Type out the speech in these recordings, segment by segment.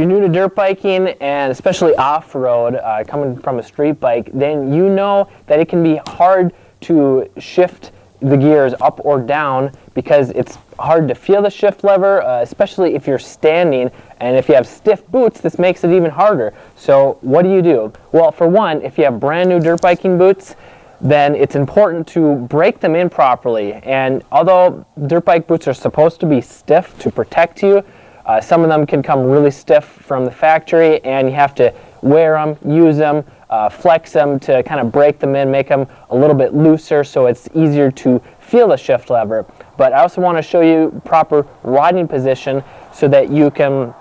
you're new to dirt biking and especially off-road, uh, coming from a street bike, then you know that it can be hard to shift the gears up or down because it's hard to feel the shift lever, uh, especially if you're standing. And if you have stiff boots, this makes it even harder. So what do you do? Well, for one, if you have brand new dirt biking boots, then it's important to break them in properly. And although dirt bike boots are supposed to be stiff to protect you, uh, some of them can come really stiff from the factory and you have to wear them, use them, uh, flex them to kind of break them in, make them a little bit looser so it's easier to feel the shift lever. But I also want to show you proper riding position so that you can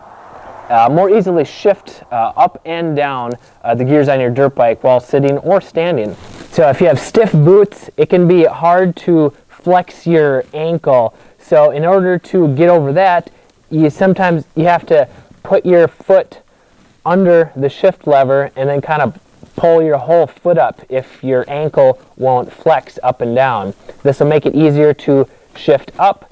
uh, more easily shift uh, up and down uh, the gears on your dirt bike while sitting or standing. So if you have stiff boots, it can be hard to flex your ankle. So in order to get over that, you sometimes you have to put your foot under the shift lever and then kind of pull your whole foot up if your ankle won't flex up and down. This will make it easier to shift up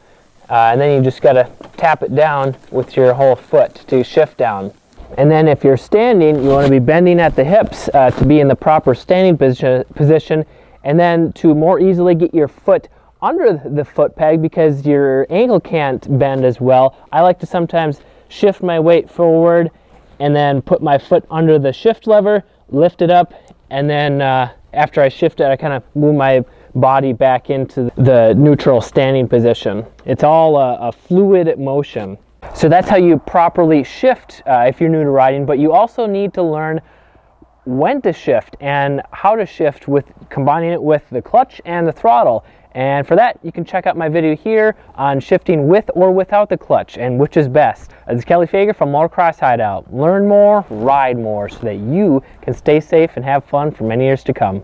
uh, and then you just got to tap it down with your whole foot to shift down. And then if you're standing, you want to be bending at the hips uh, to be in the proper standing position, position and then to more easily get your foot under the foot peg because your ankle can't bend as well. I like to sometimes shift my weight forward and then put my foot under the shift lever lift it up, and then uh, after I shift it, I kind of move my body back into the neutral standing position. It's all a, a fluid motion. So that's how you properly shift uh, if you're new to riding, but you also need to learn when to shift and how to shift with combining it with the clutch and the throttle. And for that, you can check out my video here on shifting with or without the clutch and which is best. This is Kelley Fager from Motocross Hideout. Learn more, ride more so that you can stay safe and have fun for many years to come.